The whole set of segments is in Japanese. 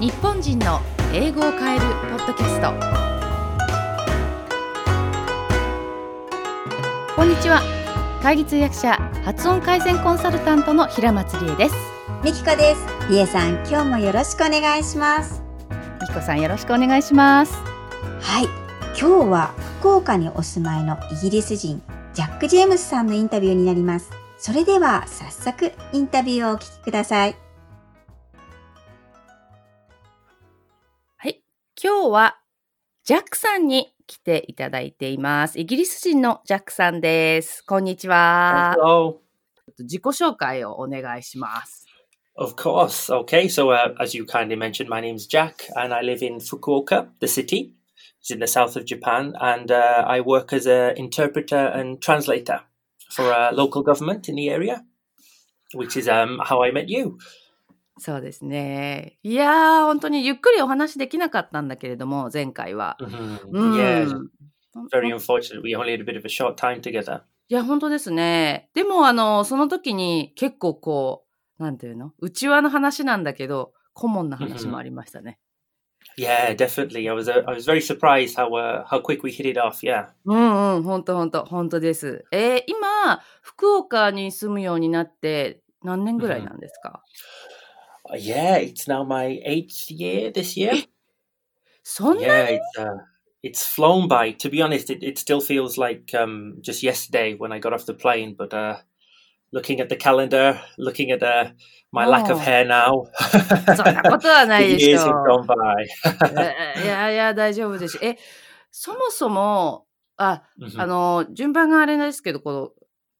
日本人の英語を変えるポッドキャストこんにちは会議通訳者発音改善コンサルタントの平松理恵ですみきこです。りえさん、今日もよろしくお願いします。みきこさんよろしくお願いしますはい。今日は福岡にお住まいのイギリス人、ジャック・ジェームスさんのインタビューになります。それでは早速インタビューをお聞きください。今日はジャックさんに来ていただいていますイギリス人のジャックさんですこんにちは Hello. 自己紹介をお願いします Of course. Okay. So, uh, as you kindly mentioned, my name's Jack, and I live in Fukuoka, the city. It's in the south of Japan, and uh, I work as an interpreter and translator for a local government in the area, which is um, how I met you. そうですね。いやー、本当にゆっくりお話できなかったんだけれども、前回は。Very unfortunate. We only had a bit of a short time together. いや、本当ですね。でも、あの、その時に結構こう、なんていうの？うちわの話なんだけど、顧問の話もありましたね。yeah, definitely. I was, very surprised how,、quick we hit it off. Yeah. うんうん、本当本当、本当です。えー、今、福岡に住むようになって何年ぐらいなんですか？yeah, it's now my eighth year this year. そんな Yeah, it's uh, it's flown by. To be honest, it, it still feels like um, just yesterday when I got off the plane. But uh, looking at the calendar, looking at uh, my lack of Oh. hair now, そんなことはない the でし years have ょ gone by. えいやいや、大丈夫です。え、そもそも、あ、 Mhm, あの、順番があれですけど、この、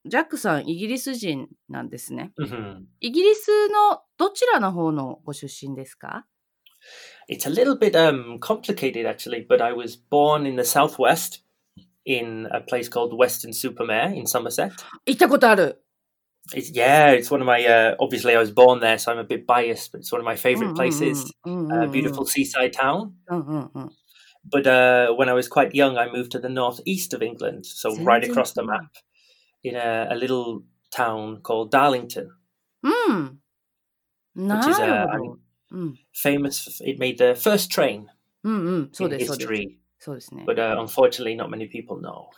ジャックさん、イギリス人なんですね。 mhm. イギリスのどちらの方のご出身ですか It's a little bit um, complicated actually, but I was born in the southwest in a place called Western Supermare in Somerset. 行ったことある。 It's yeah, it's one of my uh, obviously I was born there, so I'm a bit biased, but it's one of my favorite places. うんうんうん A beautiful seaside town. うんうんうん。 But uh, when I was quite young, I moved to the northeast of England, so right across the map, In a, a little town called Darlington, うん。な which is る uh, ほ I ど mean,。うん。famous. It made the first train in history, そうですね。but uh, unfortunately, not many people know.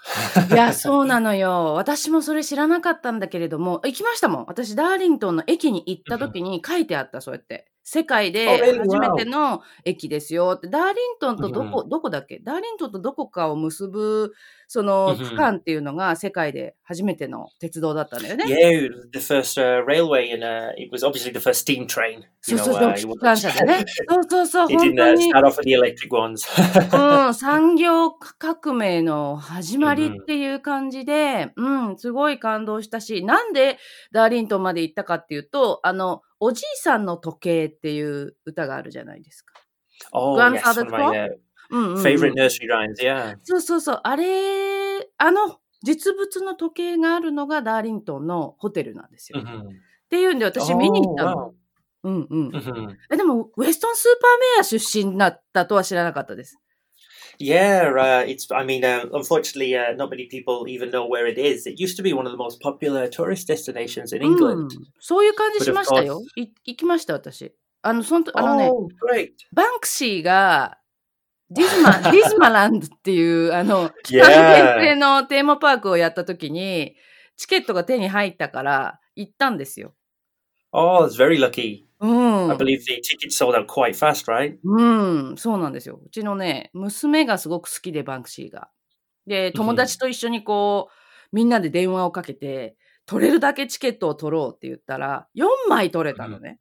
いや、そうなのよ。私もそれ知らなかったんだけれども、行きましたもん。私、ダーリントンの駅に行った時に書いてあった、そうやって。世界で Oh? 初めての駅ですよって。ダーリントンとどこ、どこだっけ？ダーリントンとどこかを結ぶ、その Mhm. 区間っていうのが世界で初めての鉄道だったんだよね。yeah, the first uh, railway, and uh, it was obviously the first steam train. そうそう uh, そう、機関車でね。そうそうそう、本当 uh, に。start off with the electric ones. うん、産業革命の始まりっていう感じで、うん、すごい感動したし、なんでダーリントンまで行ったかっていうと、あの、おじいさんの時計っていう歌があるじゃないですか。oh, yes, Grandfather's one of my uh, うんうんうん favorite nursery rhymes. Yeah. そうそうそう、あれ、あの、実物の時計があるのがダーリントンのホテルなんですよ。っ Mhm. ていうんで私見に行ったの。Oh, wow. うんうん。Mhm. えでも、ウェストンスーパーメア出身だったとは知らなかったです。Yeah, uh, it's. I mean, uh, unfortunately, uh, not many people even know where it is. It used to be one of the most popular tourist destinations in うん England.、そういう感じしましたよ。い行きました、私。あの、そんと、あのね、Oh, great! バンクシーが、ディズマ、ディズマランドっていう、あの、期.間限定のテーマパークをやった時に、チケットが手に入ったから、行ったんですよ。Oh, it's very lucky. うん。I believe the tickets sold out quite fast, right? うん、そうなんですよ。うちのね、娘がすごく好きで、バンクシーが。で、友達と一緒にこう、みんなで電話をかけて、取れるだけチケットを取ろうって言ったら、4枚取れたのね。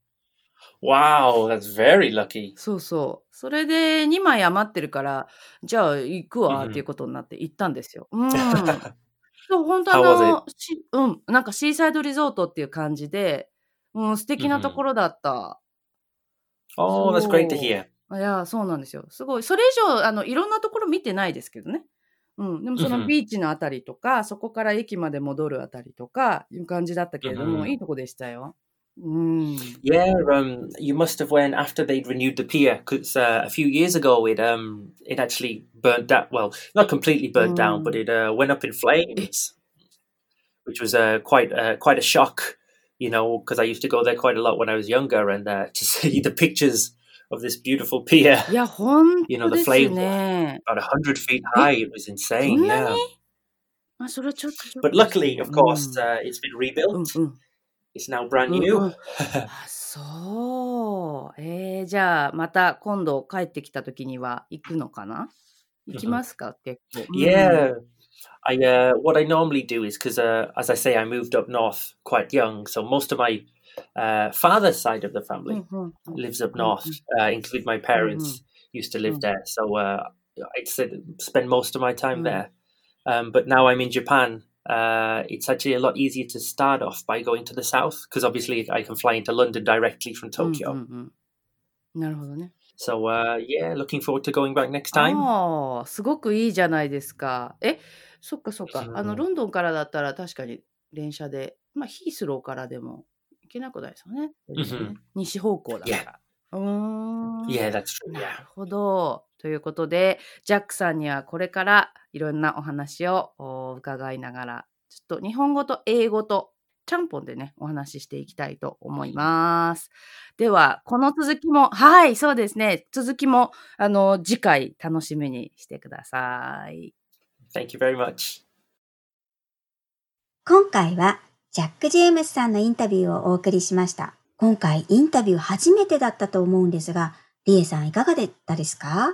Wow, that's very lucky. そうそう。それで2枚余ってるから、じゃあ行くわうんっていうことになって行ったんですよ。うん。そう、本当あの、しうん、なんかシーサイドリゾートっていう感じで、うん、素敵なところだった。Oh, that's great to hear. いや、そうなんですよ。すごい。それ以上、あの、いろんなところ見てないですけどね。うん。でもそのビーチのあたりとか、そこから駅まで戻るあたりとか、いう感じだったけれども、いいとこでしたよ。うん。Yeah, um, you must have went after they'd renewed the pier because uh, a few years ago it um it actually burnt down. Well, not completely burnt down, Mm. but it uh, went up in flames, which was uh, quite uh, quite a shock. You know, because I used to go there quite a lot when I was younger, and uh, to see the pictures of this beautiful pier. いや、ほん You know, と the です flames were ね。 about 100 feet え high. It was そ insane, んな yeah. にあ、それはちょっとショッ But クですね。 luckily, of う course, ん。 uh, it's been うん rebuilt. うん。 It's now brand うん new. うん。あ、そう。えー、じゃあ、また今度帰ってきた時には行くのかな 行き Mhm. ますか結構。うん。 Yeah. I uh, what I normally do is because uh, as I say, I moved up north quite young, so most of my uh, father's side of the う family んうんうん。 lives up うん north, uh, include my うん parents used to うん。 live うん there. So uh, I'd say, spend most of my う time ん。 there. Um, but now I'm in Japan. Uh, it's actually a lot easier to start off by going to the south because obviously I can fly into London directly from うんう Tokyo. んうん。なるほどね。 So uh, yeah, looking forward to going back next time. ああ、すごくいいじゃないですか。え、そっかそっか。あの、Mm. ロンドンからだったら確かに電車で、まあ、ヒースローからでも行けなくないですよね。全然 hmm ね。西方向だか Yeah, ら。うーん。yeah, that's true. な Yeah. るほど。ということで、ジャックさんにはこれからいろんなお話をお伺いながら、ちょっと日本語と英語とちゃんぽんでね、お話ししていきたいと思います。では、この続きも、はい、そうですね。続きも、あの、次回楽しみにしてください。Thank you very much. 今回はジャック・ジェームスさんのインタビューをお送りしました。今回インタビュー初めてだったと思うんですが、リエさんいかがだったですか？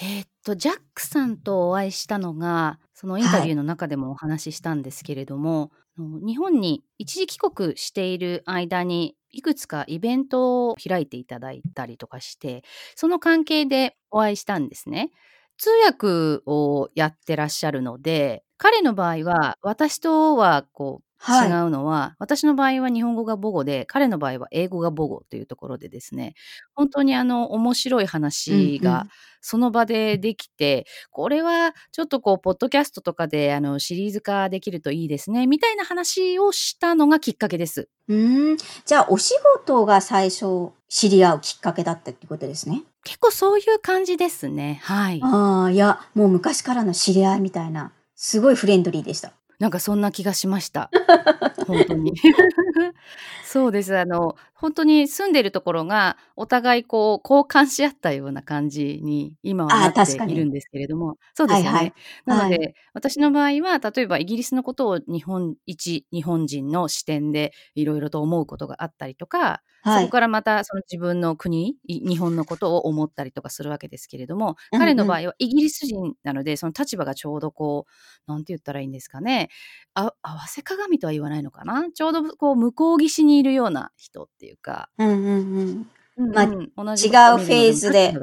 えーっと、ジャックさんとお会いしたのが、そのインタはい。ビューの中でもお話ししたんですけれども、あの日本に一時帰国している間に、いくつかイベントを開いていただいたりとかして、その関係でお会いしたんですね。通訳をやってらっしゃるので、彼の場合は、私とはこう違はい。うのは、私の場合は日本語が母語で、彼の場合は英語が母語というところでですね、本当にあの面白いうん話がうん。その場でできて、これはちょっとこう、ポッドキャストとかであのシリーズ化できるといいですね、みたいな話をしたのがきっかけです。うーん。じゃあ、お仕事が最初知り合うきっかけだったってことですね。結構そういう感じですね。はい。ああ、いや、もう昔からの知り合いみたいな、すごいフレンドリーでした。なんかそんな気がしました。本当に。そうです。あの、本当に住んでるところが、お互いこう、交換し合ったような感じに、今はなって。いるんですけれども、そうですよはいはい。ね。なのはい。で、私の場合は、例えばイギリスのことを日本一日本人の視点でいろいろと思うことがあったりとか、そはい。こからまたその自分の国、い日本のことを思ったりとかするわけですけれども。彼の場合はイギリス人なので、その立場がちょうどこう、なんて言ったらいいんですかね。あ合わせ鏡とは言わないのかな？ちょうどこう向こう岸にいるような人っていうか、うんうんうん。うんまあ、うん、同違じことをうフェーズで。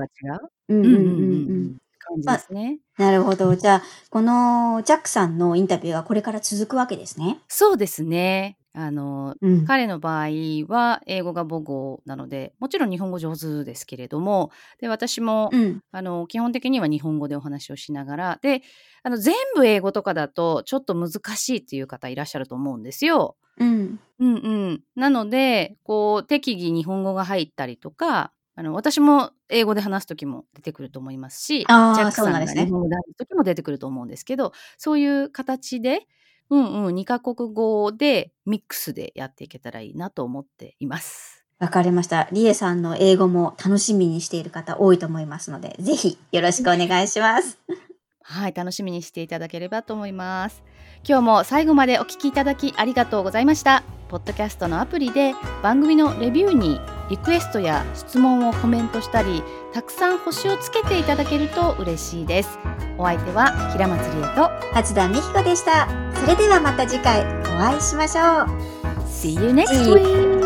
う？うんうんうん。感じまあ、ですね。なるほど。じゃあ、このジャックさんのインタビューがこれから続くわけですね。そうですね。あの、うん。彼の場合は英語が母語なので、もちろん日本語上手ですけれども、で、私も、うん。あの、基本的には日本語でお話をしながら、で、あの、全部英語とかだとちょっと難しいっていう方いらっしゃると思うんですよ。うん。うんうん。なので、こう、適宜日本語が入ったりとか、あの、私も英語で話す時も出てくると思いますし、ジャああ、ックさそうなんですね。んが日本語で話す時も出てくると思うんですけど、そういう形で、うんうん、2カ国語でミックスでやっていけたらいいなと思っています。わかりました。リエさんの英語も楽しみにしている方多いと思いますので、ぜひよろしくお願いします。はい、楽しみにしていただければと思います。今日も最後までお聞きいただきありがとうございました。ポッドキャストのアプリで番組のレビューにリクエストや質問をコメントしたり、たくさん星をつけていただけると嬉しいです。お相手は平松理恵と初田美彦でした。それではまた次回お会いしましょう。See you next!